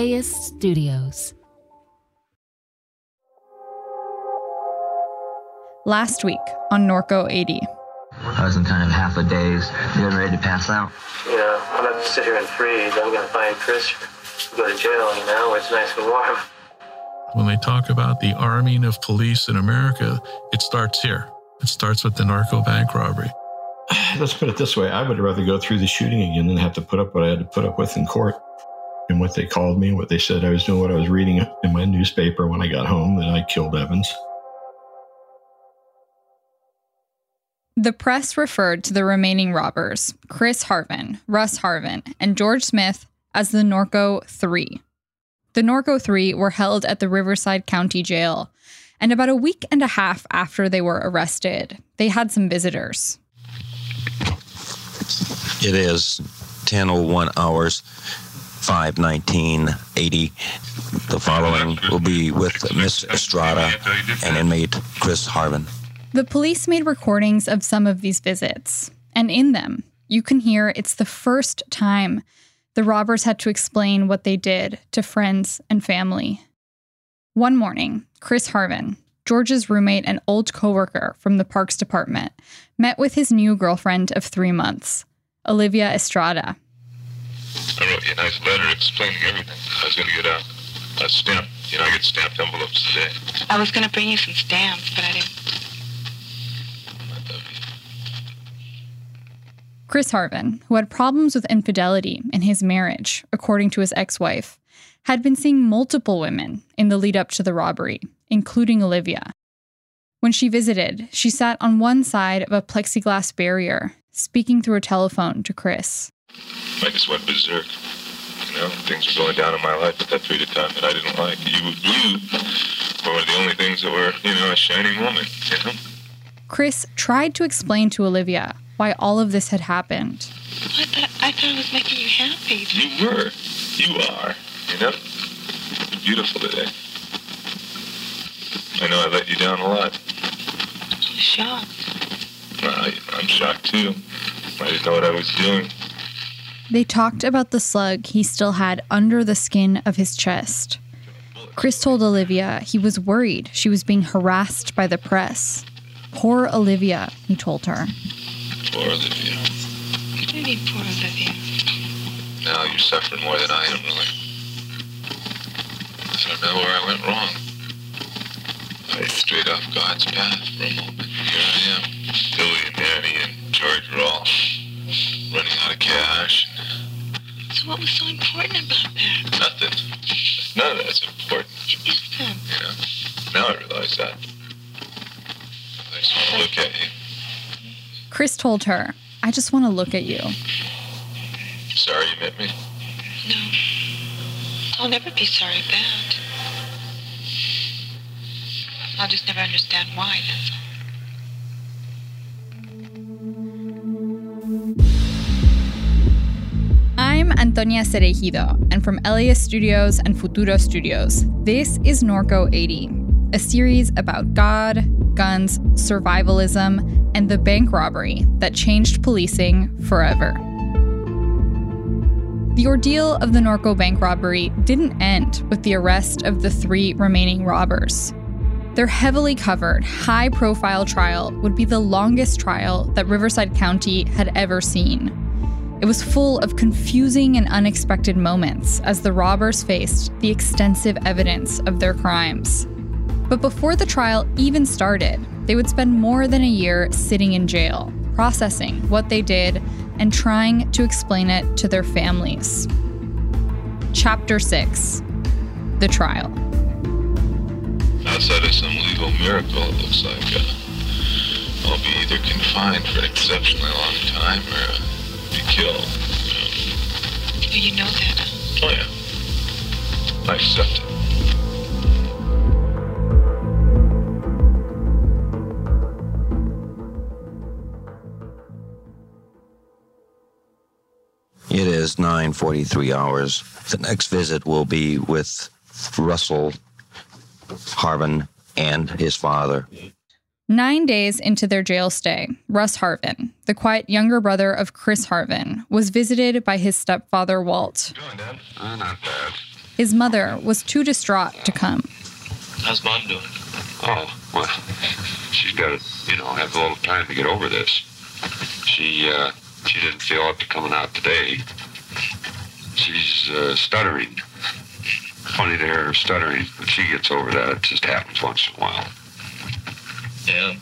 LAist Studios. Last week on Norco 80. I was in kind of half a daze, getting ready to pass out. You know, I'm not gonna sit here and freeze. I'm gonna find Chris, go to jail, you know, where it's nice and warm. When they talk about the arming of police in America, it starts here. It starts with the Norco bank robbery. Let's put it this way I would rather go through the shooting again than have to put up what I had to put up with in court. And what they called me, what they said I was doing, what I was reading in my newspaper when I got home, that I killed Evans. The press referred to the remaining robbers, Chris Harven, Russ Harven, and George Smith, as the Norco Three. The Norco Three were held at the Riverside County Jail, and about a week and a half after they were arrested, they had some visitors. It is 10:01 hours, 5:19:80. The following will be with Miss Estrada and inmate Chris Harven. The police made recordings of some of these visits, and in them, you can hear it's the first time the robbers had to explain what they did to friends and family. One morning, Chris Harven, George's roommate and old coworker from the Parks Department, met with his new girlfriend of three months, Olivia Estrada. I wrote you a nice letter explaining everything. I was going to get a, a stamp. You know, I get stamped envelopes today. I was going to bring you some stamps, but I didn't. Chris Harven, who had problems with infidelity in his marriage, according to his ex wife, had been seeing multiple women in the lead up to the robbery, including Olivia. When she visited, she sat on one side of a plexiglass barrier, speaking through a telephone to Chris. I just went berserk. You know, things were going down in my life at that period of time that I didn't like. You, you were one of the only things that were, you know, a shining moment. You know. Chris tried to explain to Olivia why all of this had happened. I thought, I thought I was making you happy. You were. You are. You know. You're beautiful today. I know I let you down a lot. I'm shocked. Well, I, I'm shocked too. I didn't know what I was doing. They talked about the slug he still had under the skin of his chest. Chris told Olivia he was worried she was being harassed by the press. Poor Olivia, he told her. Poor Olivia. What do you mean, poor Olivia? Now you're suffering more than I am, really. I don't know where I went wrong. I strayed off God's path for a moment. Here I am. Billy and Danny and George are all running out of cash. So what was so important about that? Nothing. None of that's important. It isn't. You know? Now I realize that. I just want to look at you. Chris told her, I just want to look at you. Sorry you met me. No. I'll never be sorry about. I'll just never understand why, that's all. I'm Antonia Cereijido, and from LAist Studios and Futuro Studios, this is Norco 80, a series about God, guns, survivalism, and the bank robbery that changed policing forever. The ordeal of the Norco bank robbery didn't end with the arrest of the three remaining robbers. Their heavily covered, high profile trial would be the longest trial that Riverside County had ever seen. It was full of confusing and unexpected moments as the robbers faced the extensive evidence of their crimes. But before the trial even started, they would spend more than a year sitting in jail, processing what they did and trying to explain it to their families. Chapter 6 The Trial. Outside of some legal miracle, it looks like uh, I'll be either confined for an exceptionally long time or uh, be killed. Oh, you know that. Oh, yeah. I accept it. It is 9:43 hours. The next visit will be with Russell Harven and his father. Nine days into their jail stay, Russ Harven, the quiet younger brother of Chris Harven, was visited by his stepfather, Walt. Going, Dad? Uh, not bad. His mother was too distraught to come. How's mom doing? Oh, well, she's got to, you know, have a little time to get over this. She, uh, she didn't feel up to coming out today. She's uh, stuttering. Funny to hear her stuttering, but she gets over that. It just happens once in a while. Yeah, I'm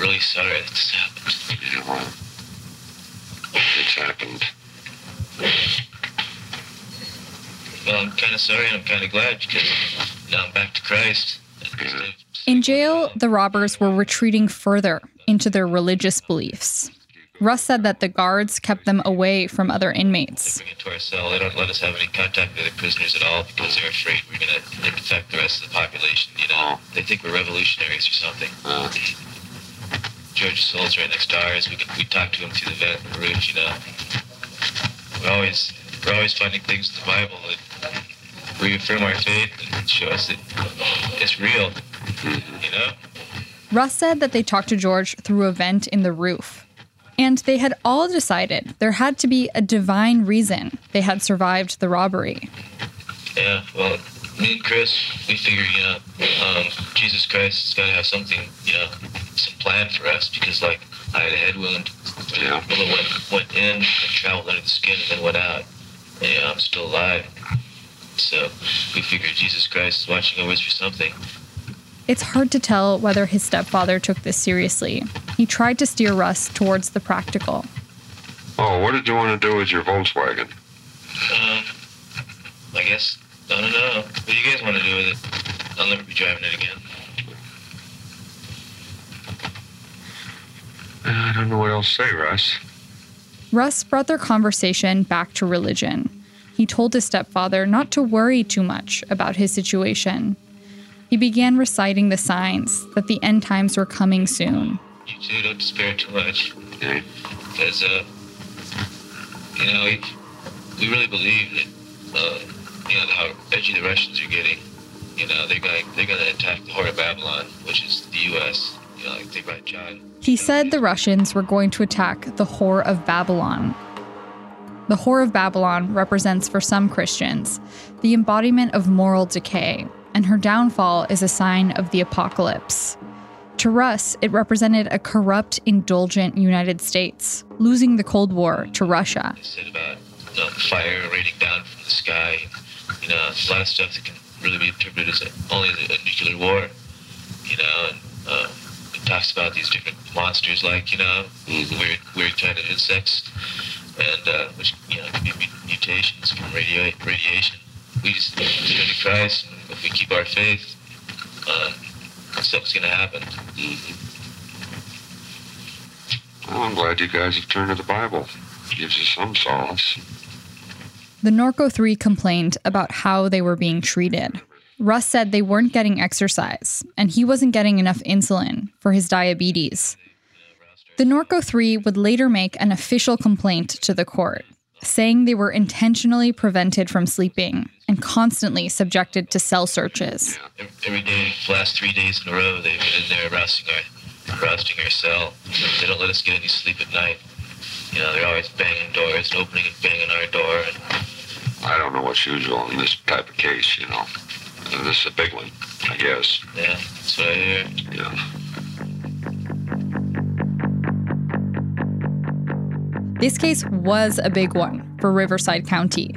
really sorry that this happened. You know, it's happened. Well, I'm kind of sorry and I'm kind of glad because now I'm back to Christ. Yeah. In jail, the robbers were retreating further into their religious beliefs. Russ said that the guards kept them away from other They inmates. bring it to our cell. They don't let us have any contact with the prisoners at all because they're afraid we're going to infect the rest of the population. You know, they think we're revolutionaries or something. Uh, George's cell's right next to ours. We can, we talk to him through the vent and the roof. You know, we're always we're always finding things in the Bible that reaffirm our faith and show us that it's real. You know. Russ said that they talked to George through a vent in the roof. And they had all decided there had to be a divine reason they had survived the robbery. Yeah, well, me and Chris, we figure, you know, um, Jesus Christ has got to have something, you know, some plan for us because, like, I had a head wound. Yeah. Bullet went, went in and traveled under the skin and then went out. And, you know, I'm still alive. So we figured Jesus Christ is watching over us for something. It's hard to tell whether his stepfather took this seriously. He tried to steer Russ towards the practical. oh, what did you want to do with your Volkswagen? Um, I guess, I don't know. What do you guys want to do with it? I'll never be driving it again. Uh, I don't know what else to say, Russ. Russ brought their conversation back to religion. He told his stepfather not to worry too much about his situation. He began reciting the signs that the end times were coming soon. You two don't despair too much. Okay. because uh, you know we, we really believe that uh, you know how edgy the Russians are getting. You know they're going they're going to attack the Horde of Babylon, which is the U.S. You know, like they write John. He said the Russians were going to attack the Whore of Babylon. The Whore of Babylon represents, for some Christians, the embodiment of moral decay, and her downfall is a sign of the apocalypse. To Russ, it represented a corrupt, indulgent United States, losing the Cold War to Russia. They said about you know, fire raining down from the sky. You know, a lot of stuff that can really be interpreted as a, only as a, a nuclear war. You know, and uh, it talks about these different monsters, like you know, weird, weird kind of insects, and uh, which you know could be mutations from radio- radiation. We just turn to Christ, and if we keep our faith, uh, stuff's gonna happen. Well, I'm glad you guys have turned to the Bible. It Gives you some solace. The Norco 3 complained about how they were being treated. Russ said they weren't getting exercise, and he wasn't getting enough insulin for his diabetes. The Norco 3 would later make an official complaint to the court, saying they were intentionally prevented from sleeping and constantly subjected to cell searches. Every- Every day, the last three days in a row, they've been in there rousting our, rousting our cell. They don't let us get any sleep at night. You know, they're always banging doors and opening and banging our door. And I don't know what's usual in this type of case, you know. Uh, This is a big one, I guess. yeah, that's what I hear. Yeah. This case was a big one for Riverside County.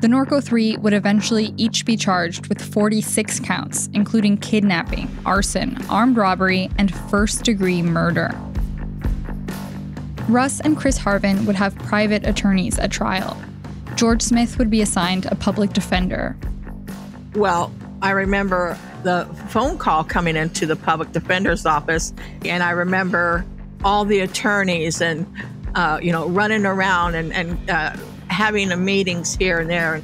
The Norco 3 would eventually each be charged with 46 counts, including kidnapping, arson, armed robbery, and first degree murder. Russ and Chris Harven would have private attorneys at trial. George Smith would be assigned a public defender. Well, I remember the phone call coming into the public defender's office, and I remember all the attorneys and uh, you know running around and, and uh, having meetings here and there.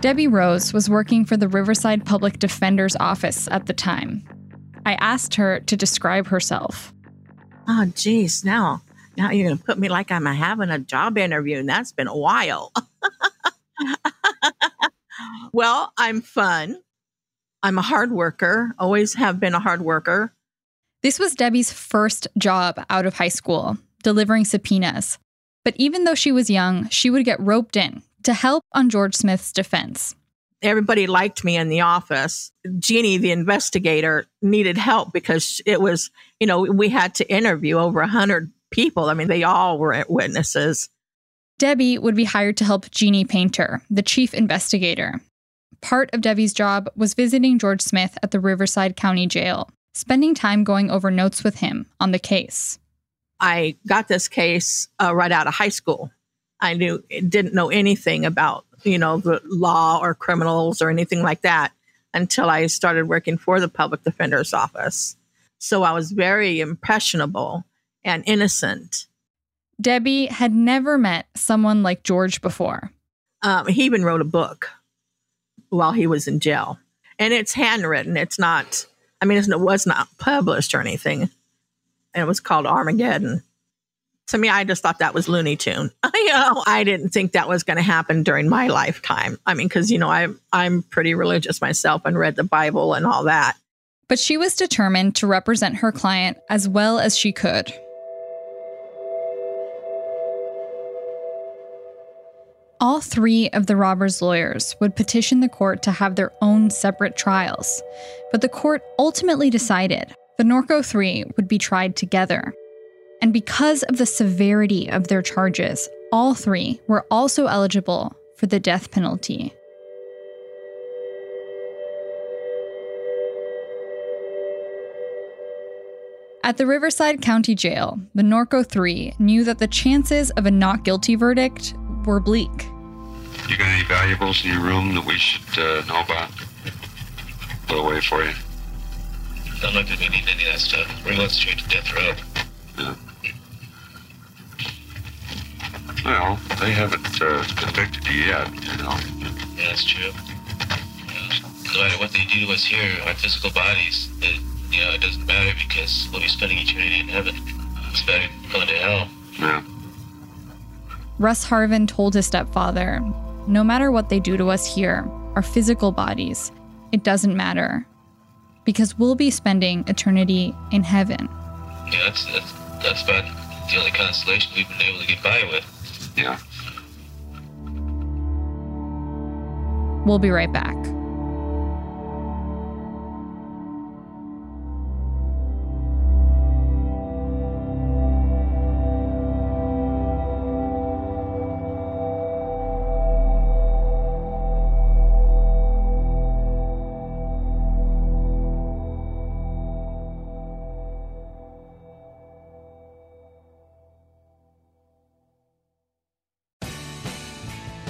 Debbie Rose was working for the Riverside Public Defender's office at the time. I asked her to describe herself. Oh, geez, now now you're gonna put me like I'm having a job interview, and that's been a while. well, I'm fun. I'm a hard worker. Always have been a hard worker. This was Debbie's first job out of high school, delivering subpoenas. But even though she was young, she would get roped in to help on George Smith's defense. everybody liked me in the office. Jeannie, the investigator, needed help because it was, you know, we had to interview over a hundred people. I mean, they all were witnesses. Debbie would be hired to help Jeannie Painter, the chief investigator. Part of Debbie's job was visiting George Smith at the Riverside County Jail, spending time going over notes with him on the case. I got this case uh, right out of high school. I knew didn't know anything about you know the law or criminals or anything like that until I started working for the public defender's office. So I was very impressionable and innocent. Debbie had never met someone like George before. Um, he even wrote a book while he was in jail, and it's handwritten. It's not. I mean, it was not published or anything. And it was called Armageddon. To me, I just thought that was Looney Tune. you know, I didn't think that was going to happen during my lifetime. I mean, because you know, I'm I'm pretty religious myself and read the Bible and all that. But she was determined to represent her client as well as she could. All three of the robbers' lawyers would petition the court to have their own separate trials, but the court ultimately decided the Norco Three would be tried together. And because of the severity of their charges, all three were also eligible for the death penalty. At the Riverside County Jail, the Norco Three knew that the chances of a not guilty verdict were bleak. You got any valuables in your room that we should uh, know about? Put away for you. Don't look at me need any of that stuff. We're going straight to death row. Yeah. Well, they haven't uh, convicted you yet, you know. Yeah, that's true. Yeah. No matter what they do to us here, our physical bodies, it, you know, it doesn't matter because we'll be spending eternity in heaven. It's better going to hell. Yeah. Russ Harven told his stepfather, No matter what they do to us here, our physical bodies, it doesn't matter. Because we'll be spending eternity in heaven. Yeah, that's, that's, that's about the only consolation we've been able to get by with. Yeah. We'll be right back.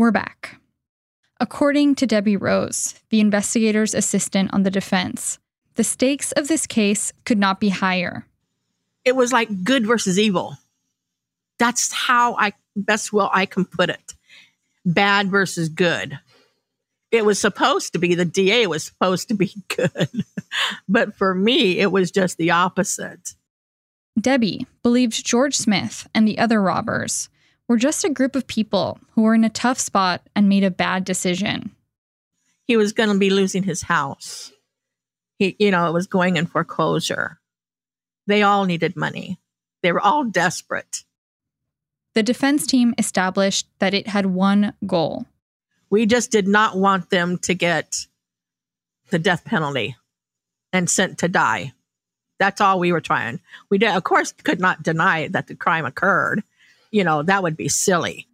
We're back. According to Debbie Rose, the investigator's assistant on the defense, the stakes of this case could not be higher. It was like good versus evil. That's how I best well I can put it. Bad versus good. It was supposed to be the DA was supposed to be good. but for me, it was just the opposite. Debbie believed George Smith and the other robbers were just a group of people who were in a tough spot and made a bad decision. He was going to be losing his house. He, you know, it was going in foreclosure. They all needed money. They were all desperate. The defense team established that it had one goal. We just did not want them to get the death penalty and sent to die. That's all we were trying. We did, of course, could not deny that the crime occurred you know, that would be silly.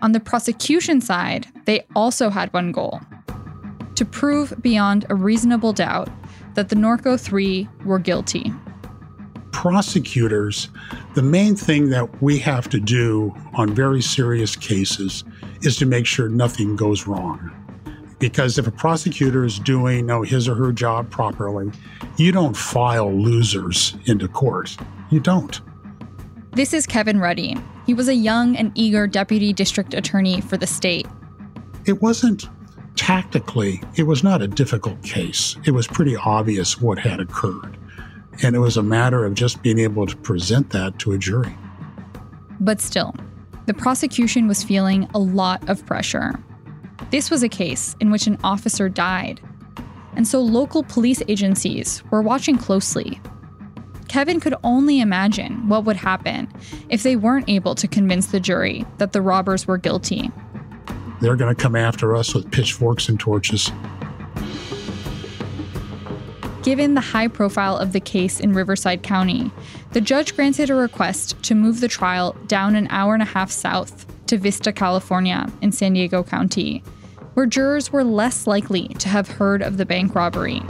On the prosecution side, they also had one goal to prove beyond a reasonable doubt that the Norco 3 were guilty. Prosecutors, the main thing that we have to do on very serious cases is to make sure nothing goes wrong. Because if a prosecutor is doing his or her job properly, you don't file losers into court. You don't. This is Kevin Ruddy. He was a young and eager deputy district attorney for the state. It wasn't tactically, it was not a difficult case. It was pretty obvious what had occurred. And it was a matter of just being able to present that to a jury. But still, the prosecution was feeling a lot of pressure. This was a case in which an officer died. And so local police agencies were watching closely. Kevin could only imagine what would happen if they weren't able to convince the jury that the robbers were guilty. They're going to come after us with pitchforks and torches. Given the high profile of the case in Riverside County, the judge granted a request to move the trial down an hour and a half south to Vista, California, in San Diego County, where jurors were less likely to have heard of the bank robbery.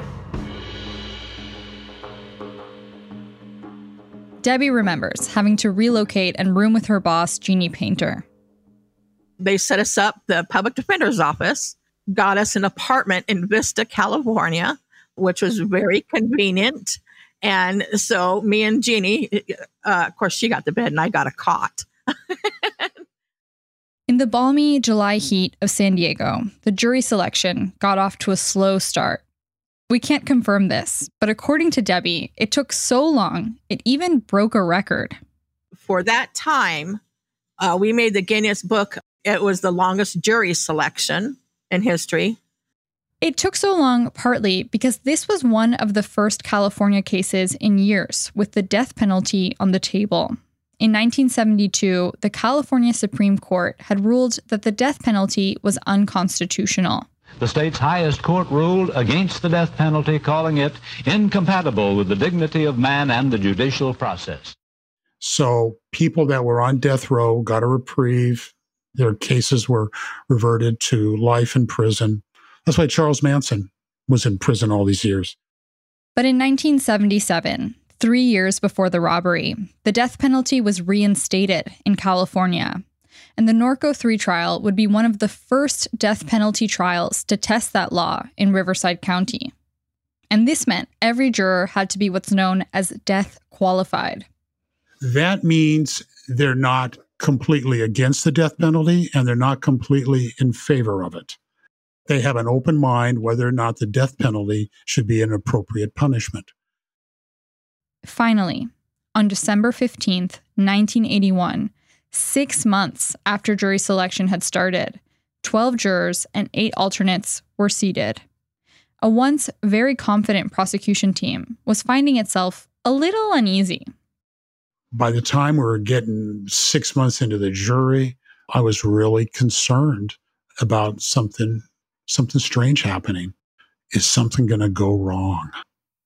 Debbie remembers having to relocate and room with her boss, Jeannie Painter. They set us up, the public defender's office, got us an apartment in Vista, California which was very convenient. And so me and Jeannie, uh, of course, she got the bed and I got a cot. In the balmy July heat of San Diego, the jury selection got off to a slow start. We can't confirm this, but according to Debbie, it took so long, it even broke a record. For that time, uh, we made the Guinness Book. It was the longest jury selection in history. It took so long partly because this was one of the first California cases in years with the death penalty on the table. In 1972, the California Supreme Court had ruled that the death penalty was unconstitutional. The state's highest court ruled against the death penalty, calling it incompatible with the dignity of man and the judicial process. So people that were on death row got a reprieve. Their cases were reverted to life in prison. That's why Charles Manson was in prison all these years. But in 1977, three years before the robbery, the death penalty was reinstated in California. And the Norco 3 trial would be one of the first death penalty trials to test that law in Riverside County. And this meant every juror had to be what's known as death qualified. That means they're not completely against the death penalty and they're not completely in favor of it they have an open mind whether or not the death penalty should be an appropriate punishment. Finally, on December 15th, 1981, six months after jury selection had started, 12 jurors and eight alternates were seated. A once very confident prosecution team was finding itself a little uneasy. By the time we were getting six months into the jury, I was really concerned about something something strange happening. Is something going to go wrong?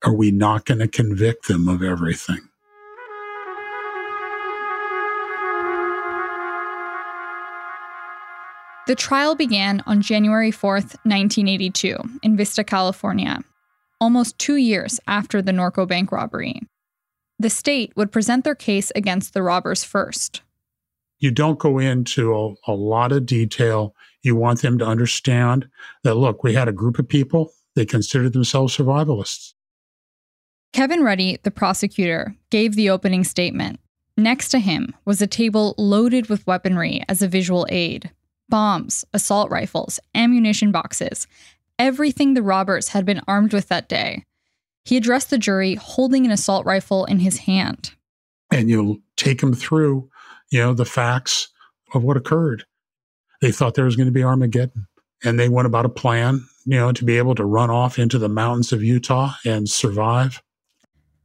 Are we not going to convict them of everything? The trial began on January 4th, 1982, in Vista, California, almost two years after the Norco bank robbery. The state would present their case against the robbers first. You don't go into a, a lot of detail you want them to understand that, look, we had a group of people, they considered themselves survivalists. Kevin Ruddy, the prosecutor, gave the opening statement. Next to him was a table loaded with weaponry as a visual aid bombs, assault rifles, ammunition boxes, everything the robbers had been armed with that day. He addressed the jury holding an assault rifle in his hand. And you'll take them through, you know, the facts of what occurred. They thought there was going to be Armageddon. And they went about a plan, you know, to be able to run off into the mountains of Utah and survive.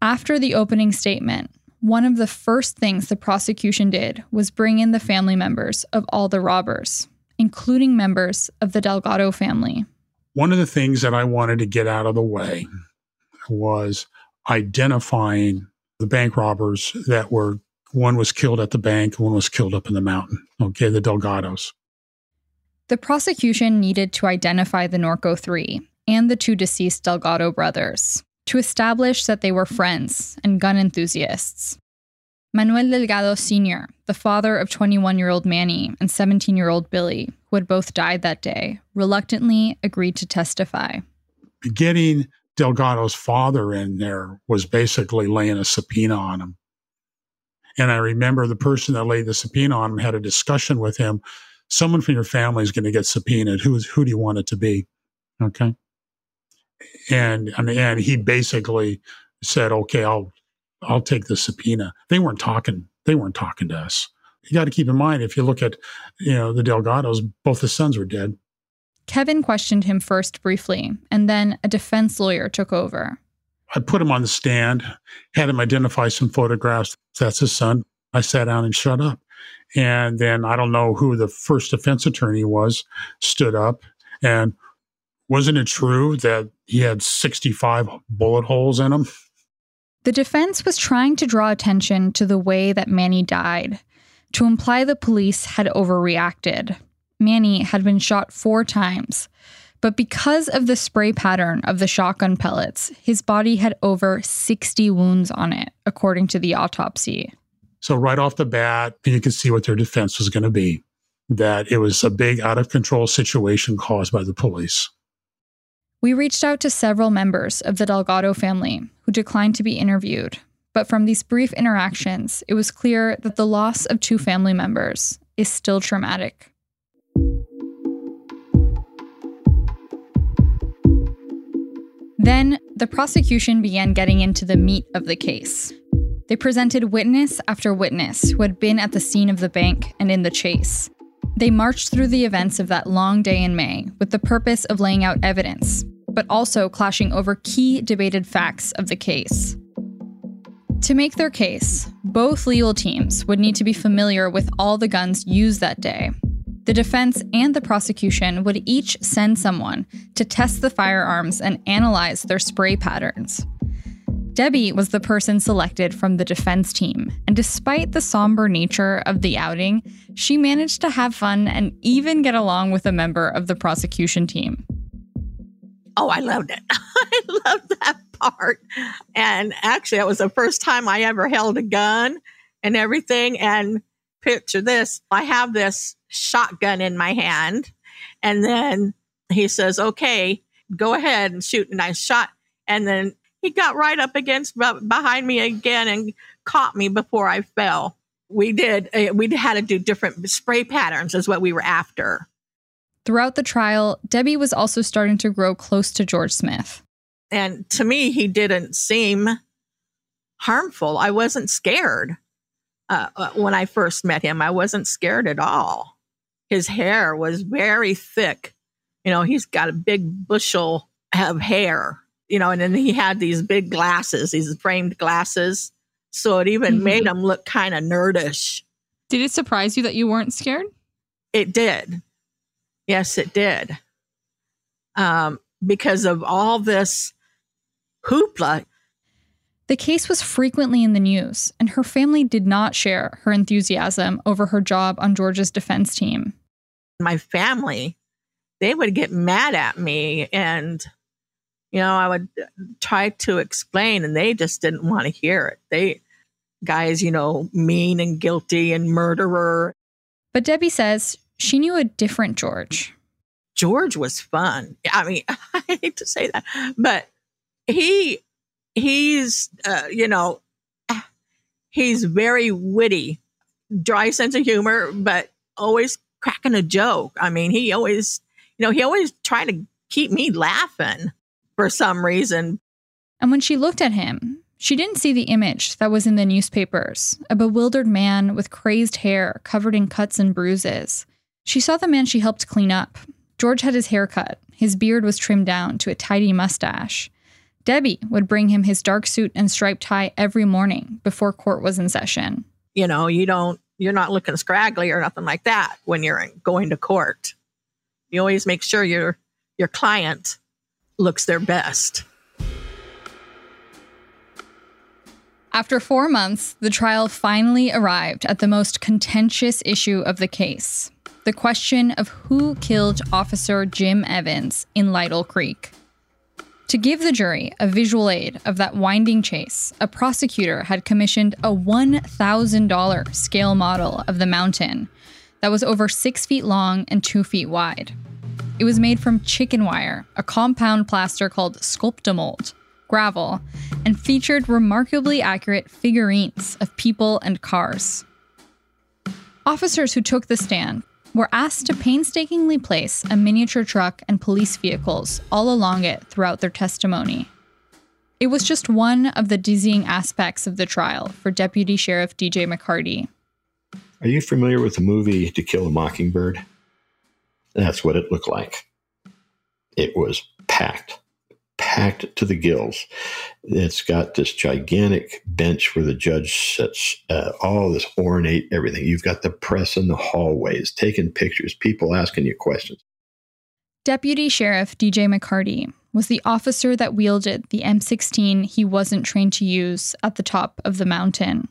After the opening statement, one of the first things the prosecution did was bring in the family members of all the robbers, including members of the Delgado family. One of the things that I wanted to get out of the way was identifying the bank robbers that were one was killed at the bank, one was killed up in the mountain. Okay, the Delgados. The prosecution needed to identify the Norco 3 and the two deceased Delgado brothers to establish that they were friends and gun enthusiasts. Manuel Delgado Sr., the father of 21 year old Manny and 17 year old Billy, who had both died that day, reluctantly agreed to testify. Getting Delgado's father in there was basically laying a subpoena on him. And I remember the person that laid the subpoena on him had a discussion with him. Someone from your family is going to get subpoenaed. Who, who do you want it to be? Okay. And, and he basically said, okay, I'll I'll take the subpoena. They weren't talking. They weren't talking to us. You got to keep in mind if you look at, you know, the Delgados, both the sons were dead. Kevin questioned him first briefly, and then a defense lawyer took over. I put him on the stand, had him identify some photographs. That's his son. I sat down and shut up. And then I don't know who the first defense attorney was, stood up and wasn't it true that he had 65 bullet holes in him? The defense was trying to draw attention to the way that Manny died, to imply the police had overreacted. Manny had been shot four times, but because of the spray pattern of the shotgun pellets, his body had over 60 wounds on it, according to the autopsy. So, right off the bat, you could see what their defense was going to be that it was a big out of control situation caused by the police. We reached out to several members of the Delgado family who declined to be interviewed, but from these brief interactions, it was clear that the loss of two family members is still traumatic. Then, the prosecution began getting into the meat of the case. They presented witness after witness who had been at the scene of the bank and in the chase. They marched through the events of that long day in May with the purpose of laying out evidence, but also clashing over key debated facts of the case. To make their case, both legal teams would need to be familiar with all the guns used that day. The defense and the prosecution would each send someone to test the firearms and analyze their spray patterns. Debbie was the person selected from the defense team, and despite the somber nature of the outing, she managed to have fun and even get along with a member of the prosecution team. Oh, I loved it. I loved that part. And actually, it was the first time I ever held a gun and everything. And picture this I have this shotgun in my hand. And then he says, okay, go ahead and shoot. And I shot. And then he got right up against behind me again and caught me before I fell. We did, uh, we had to do different spray patterns, is what we were after. Throughout the trial, Debbie was also starting to grow close to George Smith. And to me, he didn't seem harmful. I wasn't scared uh, uh when I first met him. I wasn't scared at all. His hair was very thick. You know, he's got a big bushel of hair you know, and then he had these big glasses, these framed glasses. So it even mm-hmm. made him look kind of nerdish. Did it surprise you that you weren't scared? It did. Yes, it did. Um, because of all this hoopla. The case was frequently in the news, and her family did not share her enthusiasm over her job on George's defense team. My family, they would get mad at me and you know, I would try to explain and they just didn't want to hear it. They, guys, you know, mean and guilty and murderer. But Debbie says she knew a different George. George was fun. I mean, I hate to say that, but he, he's, uh, you know, he's very witty, dry sense of humor, but always cracking a joke. I mean, he always, you know, he always tried to keep me laughing for some reason. And when she looked at him, she didn't see the image that was in the newspapers a bewildered man with crazed hair covered in cuts and bruises. She saw the man she helped clean up. George had his hair cut, his beard was trimmed down to a tidy mustache. Debbie would bring him his dark suit and striped tie every morning before court was in session. You know, you don't, you're not looking scraggly or nothing like that when you're going to court. You always make sure your your client looks their best. After four months, the trial finally arrived at the most contentious issue of the case the question of who killed Officer Jim Evans in Lytle Creek. To give the jury a visual aid of that winding chase, a prosecutor had commissioned a $1,000 scale model of the mountain that was over six feet long and two feet wide. It was made from chicken wire, a compound plaster called Sculptamold, gravel, and featured remarkably accurate figurines of people and cars. Officers who took the stand were asked to painstakingly place a miniature truck and police vehicles all along it throughout their testimony. It was just one of the dizzying aspects of the trial for Deputy Sheriff DJ McCarty. Are you familiar with the movie To Kill a Mockingbird? That's what it looked like. It was packed packed to the gills. It's got this gigantic bench where the judge sits, uh, all this ornate everything. You've got the press in the hallways, taking pictures, people asking you questions. Deputy Sheriff DJ McCarty was the officer that wielded the M16 he wasn't trained to use at the top of the mountain.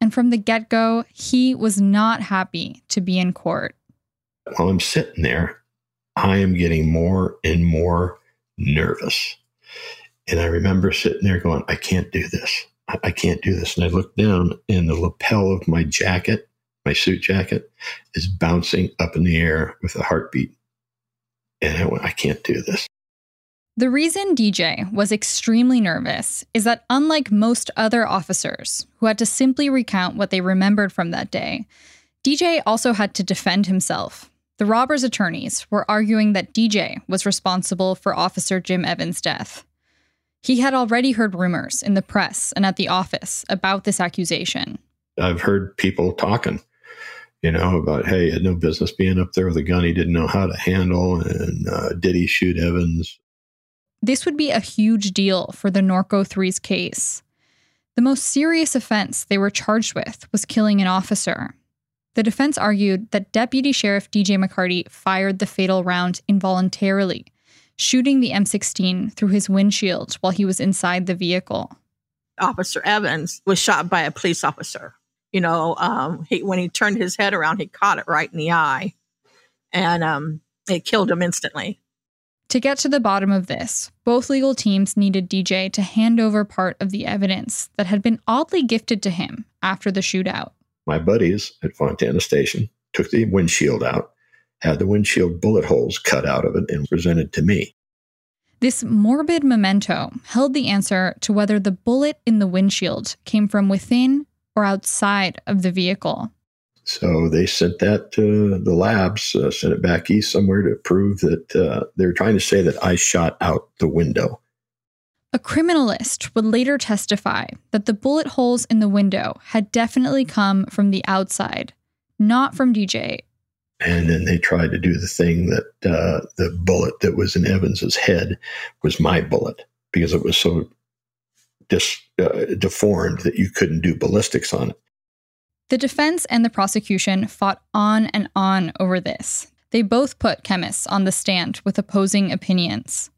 And from the get go, he was not happy to be in court. While I'm sitting there, I am getting more and more nervous. And I remember sitting there going, I can't do this. I can't do this. And I looked down, and the lapel of my jacket, my suit jacket, is bouncing up in the air with a heartbeat. And I went, I can't do this. The reason DJ was extremely nervous is that, unlike most other officers who had to simply recount what they remembered from that day, DJ also had to defend himself. The robbers' attorneys were arguing that DJ was responsible for Officer Jim Evans' death. He had already heard rumors in the press and at the office about this accusation. I've heard people talking, you know, about, hey, he had no business being up there with a gun he didn't know how to handle. And uh, did he shoot Evans? This would be a huge deal for the Norco 3's case. The most serious offense they were charged with was killing an officer. The defense argued that Deputy Sheriff DJ McCarty fired the fatal round involuntarily shooting the M16 through his windshield while he was inside the vehicle. Officer Evans was shot by a police officer. You know, um, he, when he turned his head around, he caught it right in the eye, and um, it killed him instantly. To get to the bottom of this, both legal teams needed DJ to hand over part of the evidence that had been oddly gifted to him after the shootout. My buddies at Fontana Station took the windshield out had the windshield bullet holes cut out of it and presented to me. This morbid memento held the answer to whether the bullet in the windshield came from within or outside of the vehicle. So they sent that to the labs, uh, sent it back east somewhere to prove that uh, they were trying to say that I shot out the window. A criminalist would later testify that the bullet holes in the window had definitely come from the outside, not from DJ and then they tried to do the thing that uh, the bullet that was in Evans's head was my bullet because it was so dis, uh, deformed that you couldn't do ballistics on it. The defense and the prosecution fought on and on over this. They both put chemists on the stand with opposing opinions.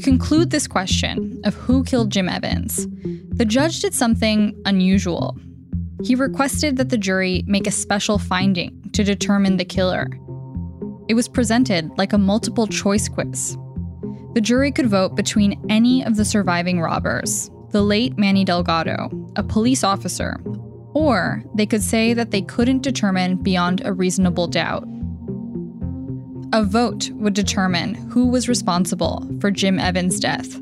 To conclude this question of who killed Jim Evans, the judge did something unusual he requested that the jury make a special finding to determine the killer. It was presented like a multiple choice quiz. The jury could vote between any of the surviving robbers the late Manny Delgado, a police officer, or they could say that they couldn't determine beyond a reasonable doubt. A vote would determine who was responsible for Jim Evans' death.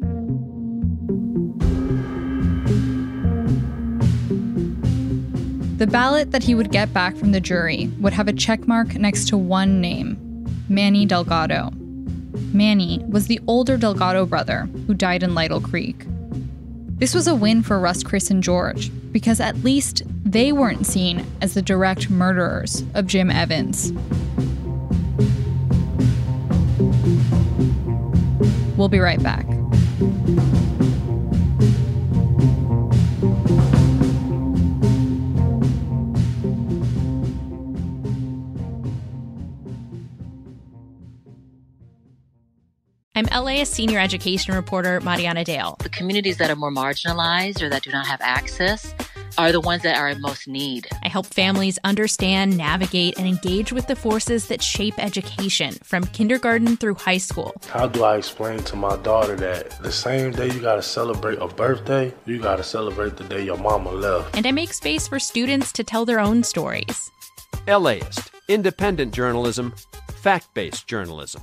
The ballot that he would get back from the jury would have a checkmark next to one name Manny Delgado. Manny was the older Delgado brother who died in Lytle Creek. This was a win for Russ, Chris, and George because at least they weren't seen as the direct murderers of Jim Evans. We'll be right back. I'm LAist senior education reporter Mariana Dale. The communities that are more marginalized or that do not have access are the ones that are in most need. I help families understand, navigate, and engage with the forces that shape education from kindergarten through high school. How do I explain to my daughter that the same day you gotta celebrate a birthday, you gotta celebrate the day your mama left? And I make space for students to tell their own stories. LAist, independent journalism, fact based journalism.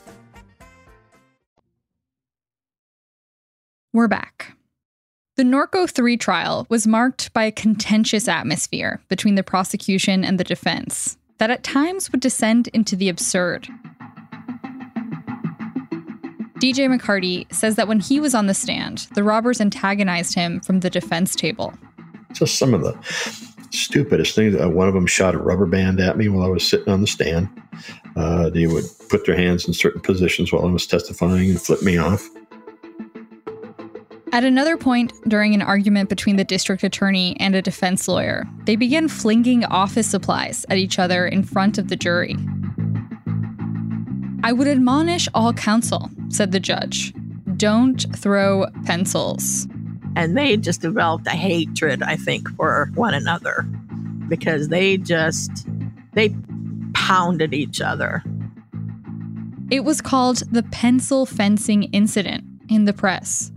We're back. The Norco 3 trial was marked by a contentious atmosphere between the prosecution and the defense that at times would descend into the absurd. DJ McCarty says that when he was on the stand, the robbers antagonized him from the defense table. Just some of the stupidest things. Uh, one of them shot a rubber band at me while I was sitting on the stand. Uh, they would put their hands in certain positions while I was testifying and flip me off. At another point during an argument between the district attorney and a defense lawyer, they began flinging office supplies at each other in front of the jury. I would admonish all counsel, said the judge. Don't throw pencils. And they just developed a hatred, I think, for one another because they just they pounded each other. It was called the pencil fencing incident in the press.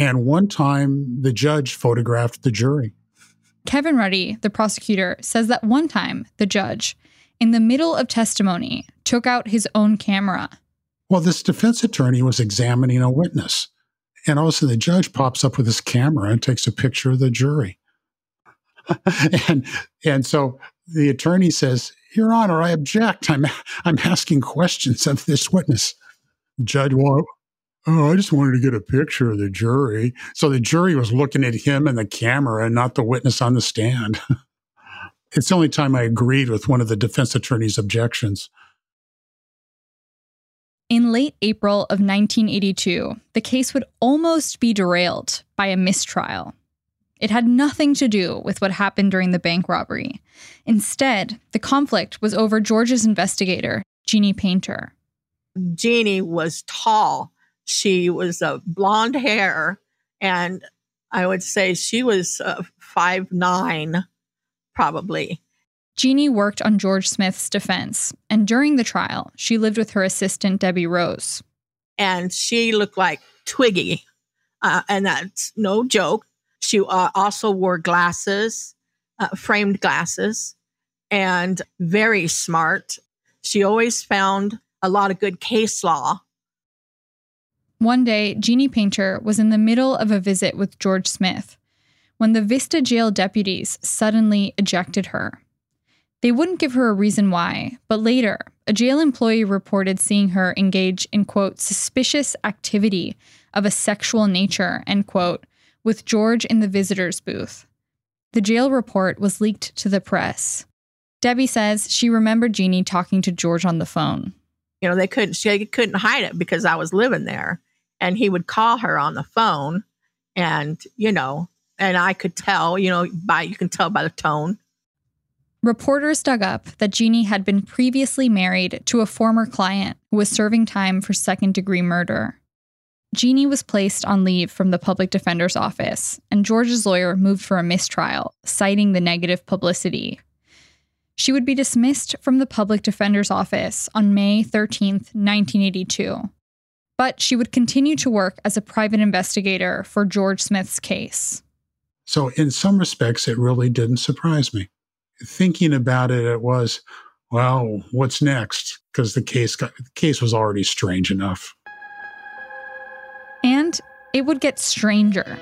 And one time, the judge photographed the jury. Kevin Ruddy, the prosecutor, says that one time the judge, in the middle of testimony, took out his own camera. Well, this defense attorney was examining a witness. And all of a sudden, the judge pops up with his camera and takes a picture of the jury. and, and so the attorney says, Your Honor, I object. I'm, I'm asking questions of this witness. The judge, well, Oh, I just wanted to get a picture of the jury. So the jury was looking at him and the camera and not the witness on the stand. it's the only time I agreed with one of the defense attorney's objections. In late April of 1982, the case would almost be derailed by a mistrial. It had nothing to do with what happened during the bank robbery. Instead, the conflict was over George's investigator, Jeannie Painter. Jeannie was tall she was a uh, blonde hair, and I would say she was uh, five nine, probably. Jeannie worked on George Smith's defense, and during the trial, she lived with her assistant Debbie Rose. And she looked like Twiggy, uh, and that's no joke. She uh, also wore glasses, uh, framed glasses, and very smart. She always found a lot of good case law one day, Jeannie Painter was in the middle of a visit with George Smith when the Vista jail deputies suddenly ejected her. They wouldn't give her a reason why, but later, a jail employee reported seeing her engage in, quote, suspicious activity of a sexual nature, end quote, with George in the visitor's booth. The jail report was leaked to the press. Debbie says she remembered Jeannie talking to George on the phone. You know, they couldn't she couldn't hide it because I was living there and he would call her on the phone and you know and i could tell you know by you can tell by the tone. Reporters dug up that jeannie had been previously married to a former client who was serving time for second degree murder. Jeannie was placed on leave from the public defender's office and george's lawyer moved for a mistrial citing the negative publicity. She would be dismissed from the public defender's office on may 13, 1982 but she would continue to work as a private investigator for George Smith's case. So, in some respects, it really didn't surprise me. Thinking about it, it was, well, what's next? Because the case got, the case was already strange enough. And it would get stranger.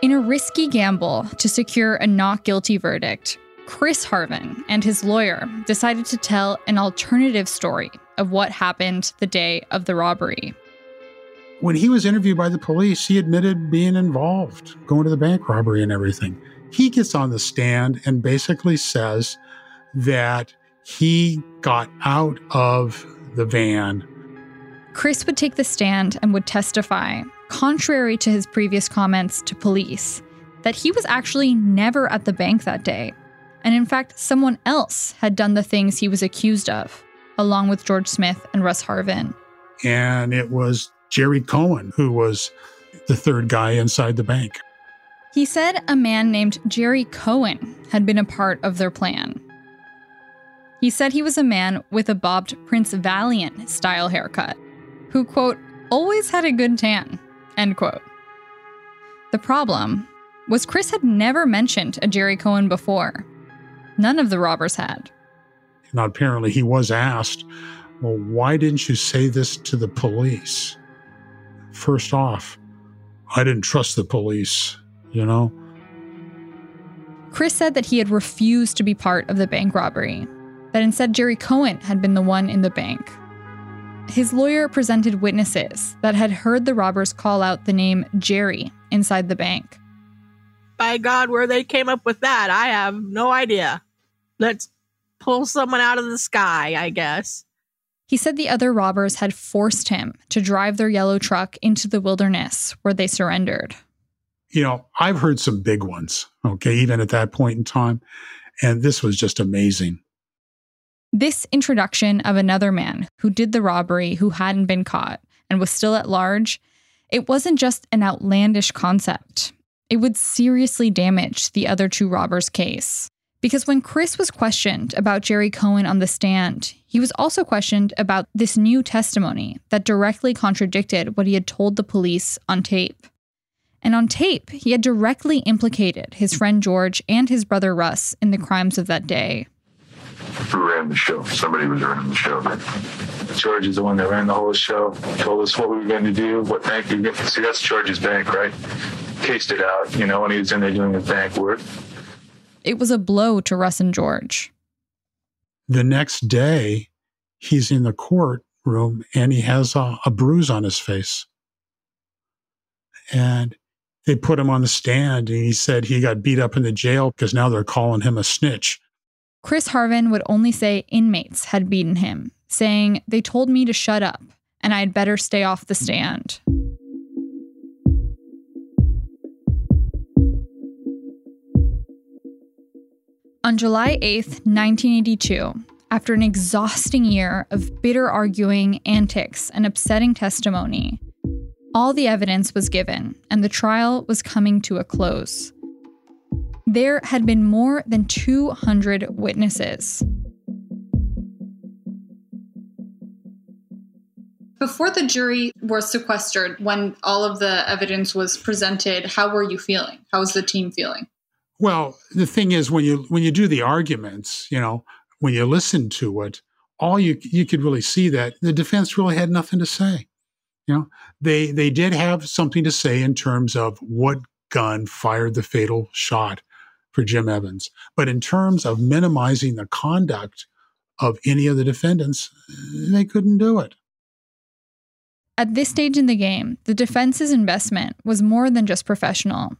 In a risky gamble to secure a not guilty verdict, Chris Harven and his lawyer decided to tell an alternative story of what happened the day of the robbery. when he was interviewed by the police, he admitted being involved, going to the bank robbery and everything. He gets on the stand and basically says that he got out of the van. Chris would take the stand and would testify, contrary to his previous comments to police, that he was actually never at the bank that day. And in fact, someone else had done the things he was accused of, along with George Smith and Russ Harven. And it was Jerry Cohen who was the third guy inside the bank. He said a man named Jerry Cohen had been a part of their plan. He said he was a man with a bobbed Prince Valiant style haircut, who, quote, always had a good tan, end quote. The problem was Chris had never mentioned a Jerry Cohen before. None of the robbers had. Now, apparently, he was asked, Well, why didn't you say this to the police? First off, I didn't trust the police, you know? Chris said that he had refused to be part of the bank robbery, that instead Jerry Cohen had been the one in the bank. His lawyer presented witnesses that had heard the robbers call out the name Jerry inside the bank. By God, where they came up with that, I have no idea. Let's pull someone out of the sky, I guess. He said the other robbers had forced him to drive their yellow truck into the wilderness where they surrendered. You know, I've heard some big ones, okay, even at that point in time. And this was just amazing. This introduction of another man who did the robbery who hadn't been caught and was still at large, it wasn't just an outlandish concept. It would seriously damage the other two robbers' case. Because when Chris was questioned about Jerry Cohen on the stand, he was also questioned about this new testimony that directly contradicted what he had told the police on tape. And on tape, he had directly implicated his friend George and his brother Russ in the crimes of that day. Who ran the show? Somebody was running the show. George is the one that ran the whole show. Told us what we were going to do, what bank going to see. That's George's bank, right? Cased it out, you know, when he was in there doing his bank work. It was a blow to Russ and George. The next day, he's in the courtroom and he has a, a bruise on his face. And they put him on the stand and he said he got beat up in the jail because now they're calling him a snitch. Chris Harven would only say inmates had beaten him, saying, They told me to shut up and I'd better stay off the stand. On July 8th, 1982, after an exhausting year of bitter arguing, antics, and upsetting testimony, all the evidence was given and the trial was coming to a close. There had been more than 200 witnesses. Before the jury was sequestered, when all of the evidence was presented, how were you feeling? How was the team feeling? Well, the thing is, when you when you do the arguments, you know, when you listen to it, all you you could really see that the defense really had nothing to say. You know, they they did have something to say in terms of what gun fired the fatal shot for Jim Evans, but in terms of minimizing the conduct of any of the defendants, they couldn't do it. At this stage in the game, the defense's investment was more than just professional.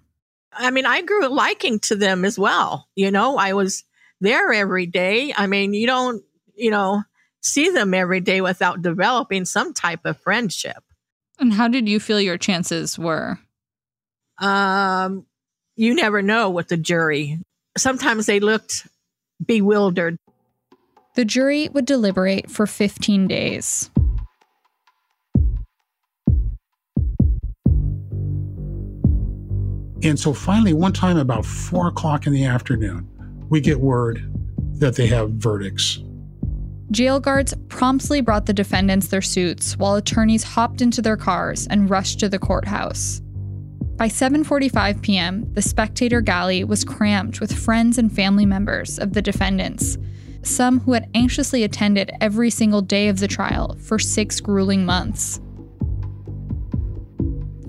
I mean, I grew a liking to them as well. You know, I was there every day. I mean, you don't, you know, see them every day without developing some type of friendship. And how did you feel your chances were? Um, you never know with the jury. Sometimes they looked bewildered. The jury would deliberate for 15 days. And so finally, one time about four o'clock in the afternoon, we get word that they have verdicts. Jail guards promptly brought the defendants their suits while attorneys hopped into their cars and rushed to the courthouse. By 7:45 p.m., the spectator galley was crammed with friends and family members of the defendants, some who had anxiously attended every single day of the trial for 6 grueling months.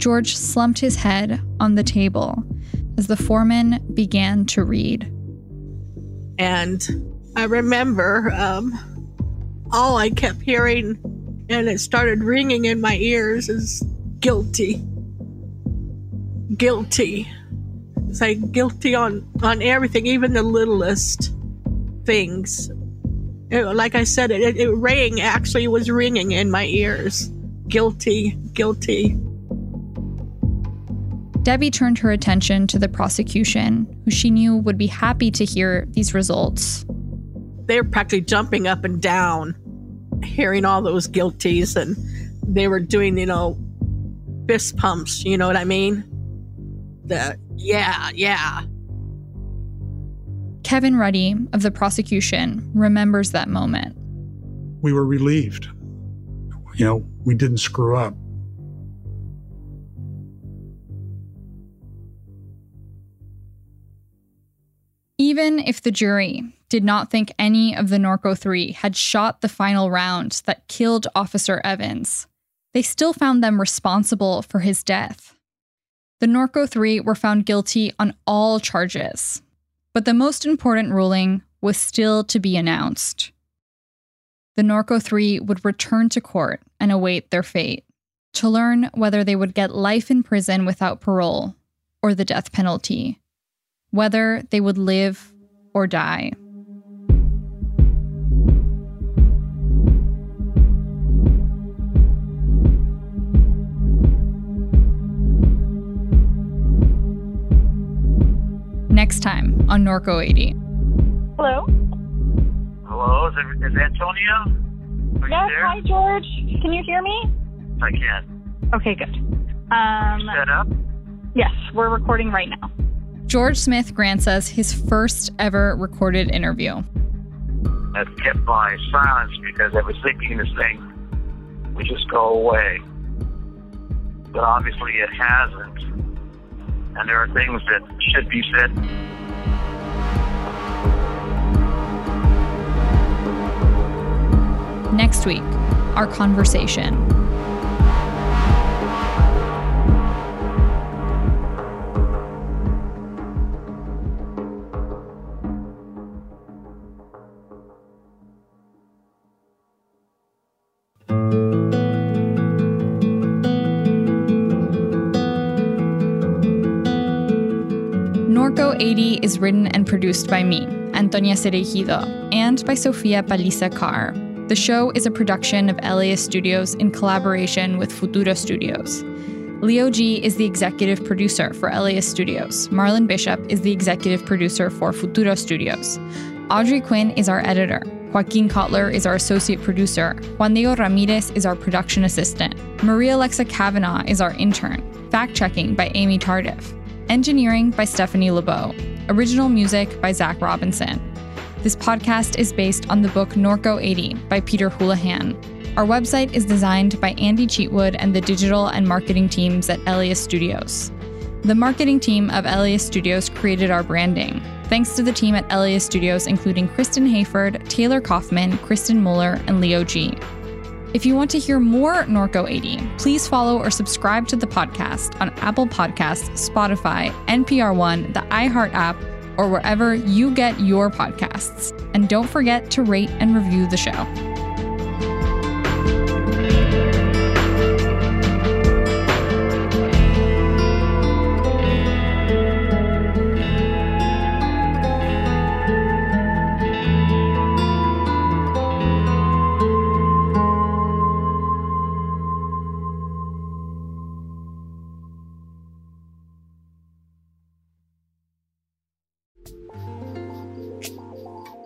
George slumped his head on the table as the foreman began to read. And I remember um, all I kept hearing, and it started ringing in my ears, is guilty. Guilty. Say guilty on on everything, even the littlest things. It- like I said, it, it, it rang. Actually, was ringing in my ears. Guilty, guilty. Debbie turned her attention to the prosecution, who she knew would be happy to hear these results. They were practically jumping up and down, hearing all those guilties, and they were doing, you know, fist pumps. You know what I mean? The yeah, yeah. Kevin Ruddy of the prosecution remembers that moment. We were relieved. You know, we didn't screw up. Even if the jury did not think any of the Norco 3 had shot the final round that killed Officer Evans, they still found them responsible for his death. The Norco 3 were found guilty on all charges, but the most important ruling was still to be announced. The Norco 3 would return to court and await their fate to learn whether they would get life in prison without parole or the death penalty whether they would live or die. Next time on Norco 80. Hello? Hello, is, it, is Antonio? Are Yes, hi George. Can you hear me? I can. Okay, good. Um, Set up? yes, we're recording right now. George Smith grants us his first ever recorded interview. I've kept my silence because I was thinking this thing would just go away. But obviously it hasn't. And there are things that should be said. Next week, our conversation. 80 is written and produced by me, Antonia Cereijido, and by Sofia Paliza Carr. The show is a production of LAist Studios in collaboration with Futuro Studios. Leo G is the executive producer for LAist Studios. Marlon Bishop is the executive producer for Futuro Studios. Audrey Quinn is our editor. Joaquin Kotler is our associate producer. Juan Diego Ramirez is our production assistant. Maria Alexa Kavanaugh is our intern. Fact checking by Amy Tardif. Engineering by Stephanie LeBeau. Original music by Zach Robinson. This podcast is based on the book Norco 80 by Peter Houlahan. Our website is designed by Andy Cheatwood and the digital and marketing teams at LAist Studios. The marketing team of LAist Studios created our branding. Thanks to the team at LAist Studios, including Kristen Hayford, Taylor Kaufman, Kristen Muller, and Leo G. If you want to hear more Norco 80, please follow or subscribe to the podcast on Apple Podcasts, Spotify, NPR One, the iHeart app, or wherever you get your podcasts. And don't forget to rate and review the show.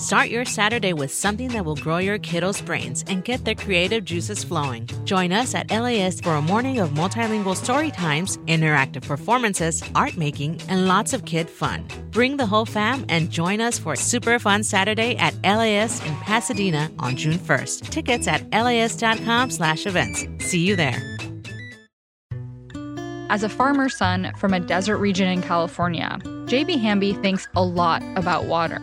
Start your Saturday with something that will grow your kiddos' brains and get their creative juices flowing. Join us at LAist for a morning of multilingual story times, interactive performances, art making, and lots of kid fun. Bring the whole fam and join us for super fun Saturday at LAist in Pasadena on June 1st. Tickets at laist.com slash events. See you there. As a farmer's son from a desert region in California, JB Hamby thinks a lot about water.